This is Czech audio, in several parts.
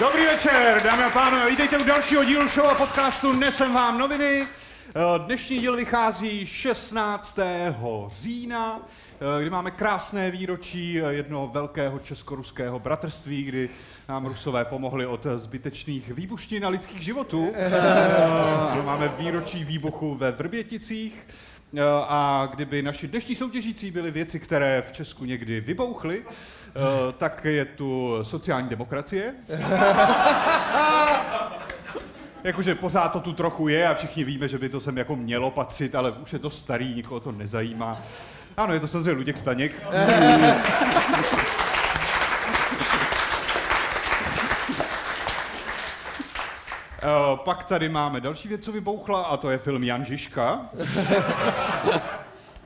Dobrý večer, dámy a pánové, vítejte u dalšího dílu show a podcastu Nesem vám noviny. Eh, Dnešní díl vychází 16. října, eh, kdy máme krásné výročí eh, jednoho velkého česko-ruského bratrství, kdy nám Rusové pomohli od zbytečných výbuštin a lidských životů. Máme výročí výbuchu ve Vrběticích. Eh, A kdyby naši dnešní soutěžící byly věci, které v Česku někdy vybouchly, eh, tak je tu sociální demokracie. Jakože pořád to tu trochu je a všichni víme, že by to sem jako mělo patřit, ale už je to starý, nikoho to nezajímá. Ano, je to samozřejmě Luděk Staněk. Pak tady máme další věc, co vybouchla, a to je film Jan Žižka.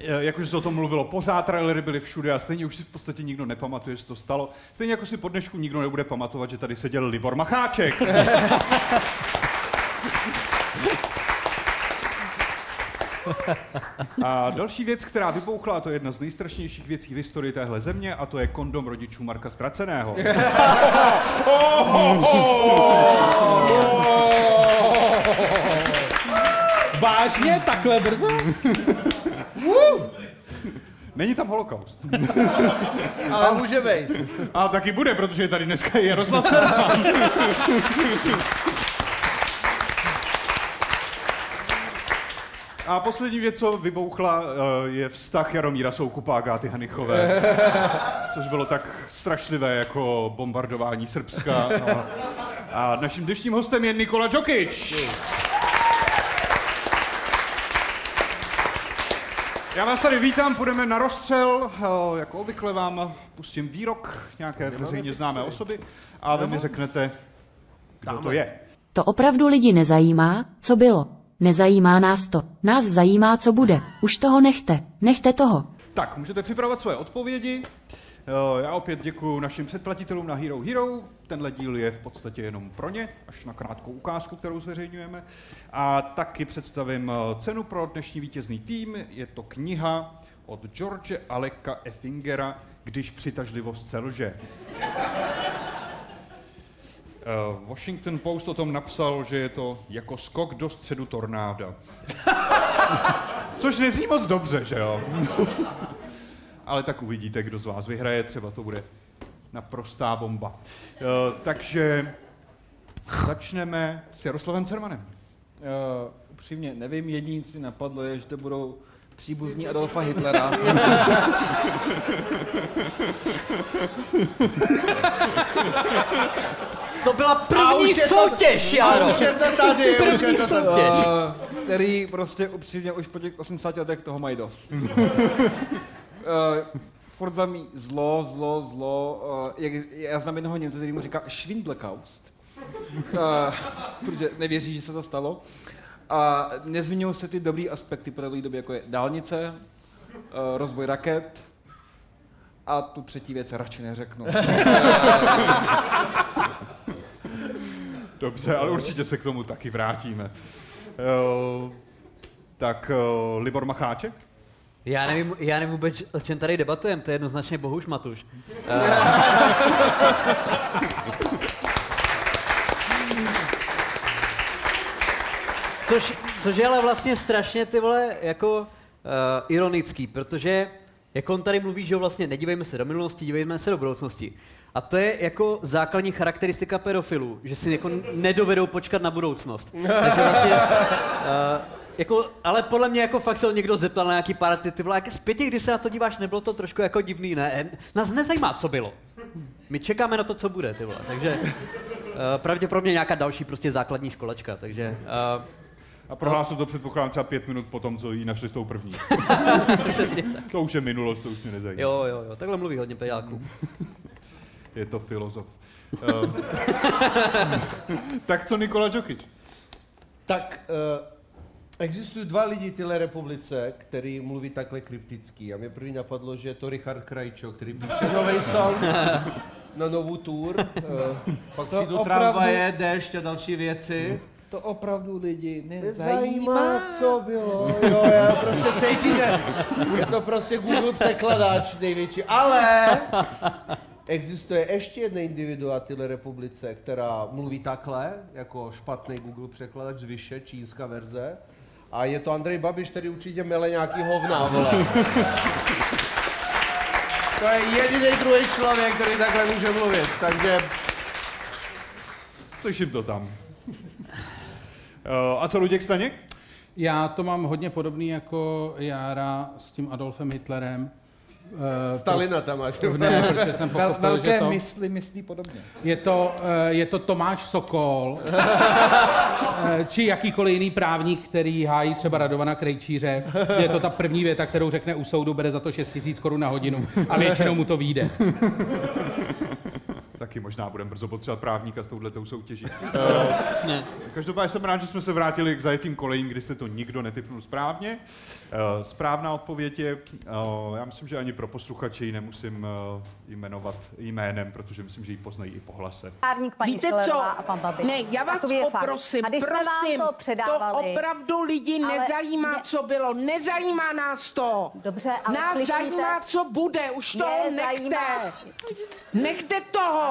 Eh, Jakože se o tom mluvilo pořád, trailery byly všude a stejně už si v podstatě nikdo nepamatuje, že se to stalo. Stejně jako si po dnešku nikdo nebude pamatovat, že tady seděl Libor Macháček. A další věc, která vybouchla, a to je jedna z nejstrašnějších věcí v historii téhle země, a to je kondom rodičů Marka Straceného. Vážně? Takhle brzo? Není tam holokaust. Ale může být. A taky bude, protože je tady dneska i Jaroslav Cerman. A poslední věc, co vybouchla, eh, je vztah Jaromíra Soukupa a Gáty Hanichové. Což bylo tak strašlivé jako bombardování Srbska. No. A naším dnešním hostem je Nikola Djokic. Já vás tady vítám, půjdeme na rozstřel. Jako obvykle vám pustím výrok nějaké veřejně známé osoby a vy mi řeknete, kdo to je. To opravdu lidi nezajímá, co bylo. Nezajímá nás to. Nás zajímá, co bude. Už toho nechte. Nechte toho. Tak, můžete připravovat svoje odpovědi. Já opět děkuji našim předplatitelům na Hero Hero. Tenhle díl je v podstatě jenom pro ně, až na krátkou ukázku, kterou zveřejňujeme. A taky představím eh, cenu pro dnešní vítězný tým. Je to kniha od George Aleka Effingera Když přitažlivost selže. Eh, Washington Post o tom napsal, že je to jako skok do středu tornáda. Což nezní moc dobře, že jo? Ale tak uvidíte, kdo z vás vyhraje, třeba to bude naprostá bomba. Eh, takže začneme s Jaroslavem Cermanem. Uh, upřímně, nevím, jediný, co mi napadlo, je, že to budou příbuzní Adolfa Hitlera. To byla první soutěž, Jaro! Už je to tady, už je První to tady. soutěž. Uh, který prostě upřímně už po těch 80 letech toho mají dost. uh, furt za mý zlo, zlo, zlo. Uh, jak, já znám jednoho Němce, který mu říká Schwindlekaust. Uh, protože nevěří, že se to stalo. A nezmiňují se ty dobrý aspekty po této době, jako je dálnice, uh, rozvoj raket, a tu třetí věc radši neřeknu. Dobře, ale určitě se k tomu taky vrátíme. Eh, tak eh, Libor Macháček? Já nevím, já nevím vůbec, o čem tady debatujeme, to je jednoznačně Bohuš Matuš. Což, což je ale vlastně strašně ty vole jako uh, ironický, protože jako on tady mluví, že vlastně nedívejme se do minulosti, dívejme se do budoucnosti. A to je jako základní charakteristika pedofilů, že si jako nedovedou počkat na budoucnost. Takže vlastně, uh, jako, ale podle mě jako fakt se ho někdo zeptal na nějaký party, ty vole, jak zpětě, když se na to díváš, nebylo to trošku jako divný, ne? Nás nezajímá, co bylo. My čekáme na to, co bude, ty vole. Takže uh, pravděpodobně nějaká další prostě základní školačka, takže uh, A prohlásil to předpokládám třeba pět minut po tom, co ji našli s tou první. přesně tak. To už je minulost, to už mě nezajímá. Jo, jo, jo, takhle mluví hodně peďáků. Je to filozof. Eh, tak co Nikola Djokic? Tak uh, existují dva lidi v téhle republice, který mluví takhle krypticky. A mě první napadlo, že je to Richard Krajčo, který píše nový song na novou tour. Uh, pak To přijdou opravdu- tramvaje, déšť a další věci. To opravdu lidi Zajímá, co bylo. Jo, já prostě cítíte. Je to prostě Google překladač největší. Ale existuje ještě jedna individua v téhle republice, která mluví takhle, jako špatný Google překladač z vyše, čínská verze. A je to Andrej Babiš, který určitě mele nějaký hovna, vole. To je jediný druhý člověk, který takhle může mluvit, takže Slyším to tam. Eh, A co Luděk Staněk? Já to mám hodně podobný jako Jára s tím Adolfem Hitlerem. Eh, Stalina tam máš. pro- Ne, protože jsem pochopil, velké že to, mysli myslí podobně. je, to, eh, je to Tomáš Sokol, eh, či jakýkoliv jiný právník, který hájí třeba Radovana Krejčíře. Je to ta první věta, kterou řekne u soudu, bere za to 6 000 korun na hodinu a většinou mu to vyjde. Taky možná budeme brzo potřebovat právníka s touhletou soutěží. Eh, Každopádně jsem rád, že jsme se vrátili k zajetým kolejím, kdy jste to nikdo netypnul správně. Eh, Správná odpověď je, eh, já myslím, že ani pro posluchače ji nemusím eh, jmenovat jménem, protože myslím, že ji poznají i po hlase. Párník paní Víte co? A pan Babiš. Ne, já vás Takový poprosím, A když prosím, vám to předávali, opravdu lidi ale nezajímá, ne- co bylo, nezajímá nás to. Dobře, ale nás slyšíte? zajímá, co bude, už Mě toho nechte. zajímá- Nechte toho.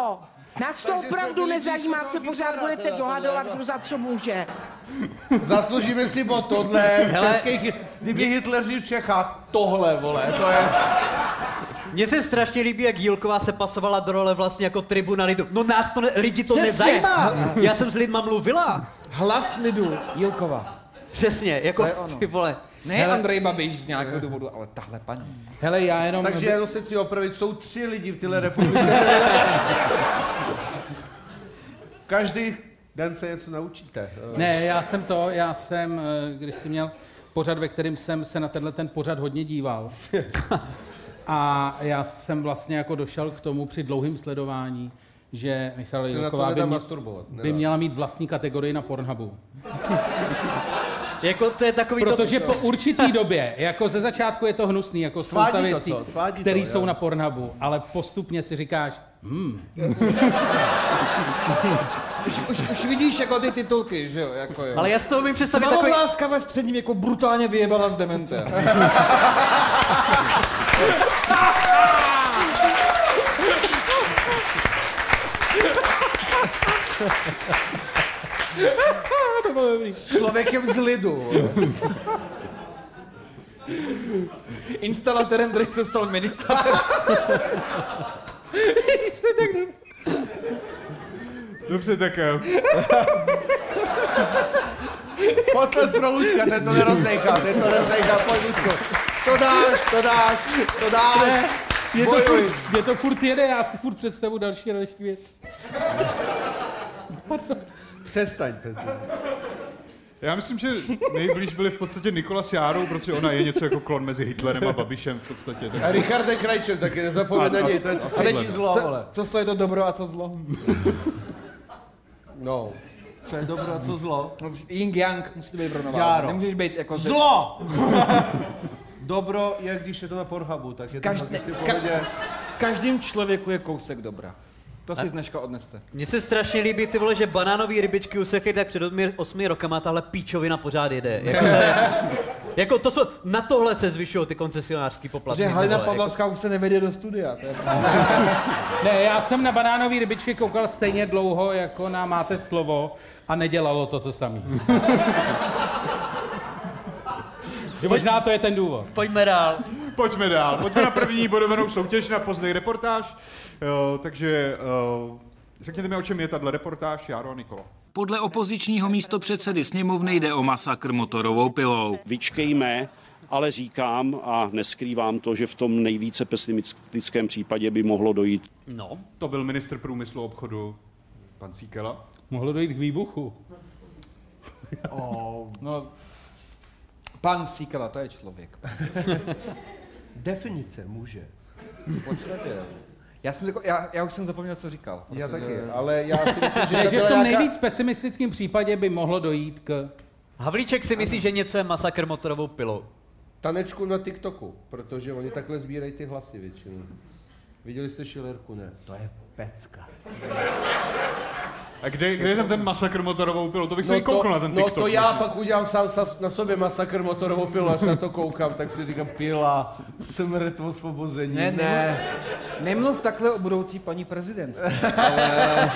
Nás to Takže opravdu jsme byli nezajímá, se pořád budete teda, dohadovat, tohle, kdo za co může. Zasloužíme si o tohle v Hele. českých, kdyby Hitler žil v Čechách, tohle, vole, to je... Mně se strašně líbí, jak Jílková se pasovala do role vlastně jako tribuna lidu. No nás to ne, lidi to Přesně. nezajímá. Já jsem s lidma mluvila. Hlas lidu, Jilkova. Přesně, jako ty vole. Ne Hele. Andrej Babiš z nějakého důvodu, ale tahle paní. Hele, já jenom... Takže jenom se chci opravit, jsou tři lidi v téhle republice. Každý den se něco naučíte. Ne, já jsem to, já jsem, eh, když jsi měl pořad, ve kterým jsem se na tenhle ten pořad hodně díval. A já jsem vlastně jako došel k tomu při dlouhém sledování, že Michal Jilková by, mě, by měla mít vlastní kategorii na Pornhubu. Jako to je takový Protože to... po určitý době, jako ze začátku je to hnusný, jako spousta věcí, které jo. jsou na Pornhubu, ale postupně si říkáš, hm, Už, už, už vidíš jako ty titulky, že jo? Jako jo. Ale já si to umím představit takový... Maloláska ve středním věku brutálně vyjebala s dementem. S člověkem z lidu. Instalatérem, který se stal ministrem. Dobře, tak eh, Potles pro Lučka, ten to nerozdejchá, ten to nerozdejchá, pojď Lučko. To dáš, to dáš, to dáš. je to, furt, mě to furt jede, já si furt představu další a další věc. Přestaň, Petře. já myslím, že nejblíž byli v podstatě Nikola s Járou, protože ona je něco jako klon mezi Hitlerem a Babišem v podstatě. Tak A Richardem Krajčem taky nezapomeň na něj, to je třetí zlo, Co, vole. co stojí to dobro a co zlo? No. Co je dobro a co zlo? No, Ying Yang musí to být Járo. rovnováha. Nemůžeš být jako... Zlo! Dobro je, když je to na Pornhubu, tak je to prostě v ka-. V každém člověku je kousek dobra. To si z dneška odneste. Mně se strašně líbí ty vole, že banánový rybičky usekly tak před osmi, rokama, tahle píčovina pořád jede. Jako, jako to jsou, na tohle se zvyšují ty koncesionářský poplatky. Že Halina jako- Pavlovská už se nevede do studia. To je Ne, já jsem na banánový rybičky koukal stejně dlouho, jako na Máte slovo a nedělalo to to samý. že možná to je ten důvod. Pojďme dál. Pojďme dál. Pojďme na první bodovanou soutěž na Pozdej reportáž. Uh, takže uh, řekněte mi, o čem je tahle reportáž, Jaro a Nikola. Podle opozičního místopředsedy sněmovny jde o masakr motorovou pilou. vyčkejme, ale říkám a neskrývám to, že v tom nejvíce pesimistickém případě by mohlo dojít No, To byl ministr průmyslu a obchodu, pan Síkela. Mohlo dojít k výbuchu. No, pan Síkela, to je člověk. Definice může. V podstatě. Já, jsem jako, já, já už jsem zapomněl, co říkal. Já protože- taky, ale já si myslím, že, Ne, to že v tom nějaká- nejvíc pesimistickém případě by mohlo dojít k... Havlíček si myslí, že něco je masakr motorovou pilou. tanečku na TikToku, protože oni takhle sbírají ty hlasy většinou. Viděli jste Šilerku, ne? To je pecka. A kde, kde je tam ten masakr motorovou pilou? To bych se no kouknul na ten no TikTok. to já možná. pak udělám sám sa, na sobě masakr motorovou pilu, až na to koukám, tak si říkám pila, smrt, osvobození, Ne, ne, ne, Nemluv takhle o budoucí paní prezident. Ale...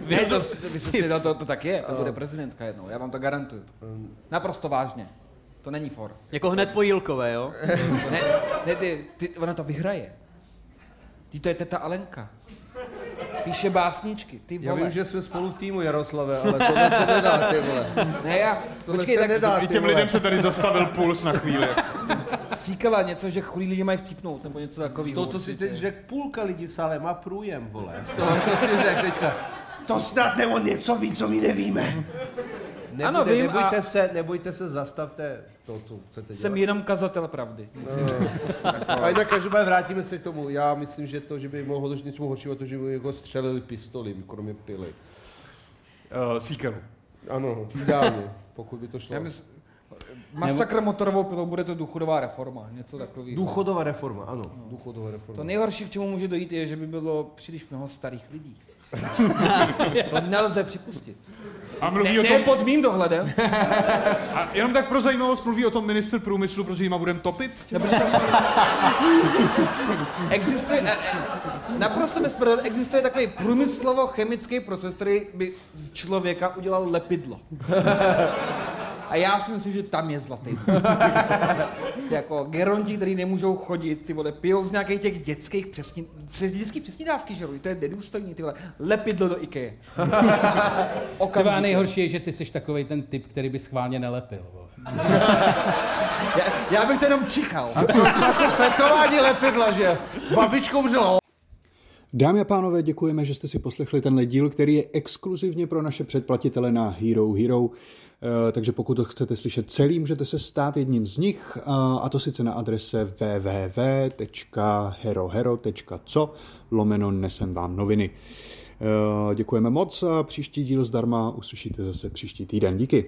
Vy to, vy svěděl, to, to tak je, to bude prezidentka jednou, já vám to garantuju. Naprosto vážně. To není for. Jako hned po Jílkové, jo? Ne, ne ty, ty, ona to vyhraje. Ty to je teta Alenka. Píše básničky, ty Já vole. vím, že jsme spolu v týmu, Jaroslave, ale tohle se nedá, ty vole. Ne, já, Tohle počkej, se tak nedá, I ty těm vole. lidem se tady zastavil puls na chvíli. cíkala něco, že chudí lidi mají chcípnout, nebo něco Z takového. toho, co si teď řekl, půlka lidí v sále má průjem, vole. Z toho, co si řekl teďka. To snad nebo něco ví, co my nevíme. Nebude, Ano, vím nebojte a- se, nebojte se, zastavte to, co chcete dělat. Jsem jenom kazatel pravdy. A jinak každopádně vrátíme se k tomu. Já myslím, že to, že by mohlo dojít k něčemu horšímu, to, že by jako střelili pistoli, kromě pily. Uh, Seekeru. Ano, ideálně, pokud by to šlo. Já myslím, masakr motorovou pilou bude to důchodová reforma, něco takového. Důchodová reforma, ano, důchodová reforma. To nejhorší, k čemu může dojít, je, že by bylo příliš mnoho starých lidí. to nelze připustit. A mluví Ne, o ne tom, pod mým dohledem. a jenom tak pro zajímavost, mluví o tom ministr průmyslu, protože jima budeme topit? Existuje, eh, eh, naprosto bez existuje takový průmyslovo-chemický proces, který by z člověka udělal lepidlo. A já si myslím, že tam je zlatý. jako geronti, který nemůžou chodit, ty vole, pijou z nějakých těch dětských přesní, přes dětský přesní dávky, že jo? to je nedůstojný, ty vole, lepidlo do IKEA. Okamžitě. nejhorší je, že ty jsi takový ten typ, který by schválně nelepil. Já, já bych to jenom čichal. jako fetování lepidla, že? Babičkou umřela Dámy a pánové, děkujeme, že jste si poslechli tenhle díl, který je exkluzivně pro naše předplatitele na Hero Hero. Eh, Takže pokud to chcete slyšet celý, můžete se stát jedním z nich, eh, a to sice na adrese www.herohero.co lomeno nesem vám noviny. Eh, Děkujeme moc a příští díl zdarma uslyšíte zase příští týden. Díky.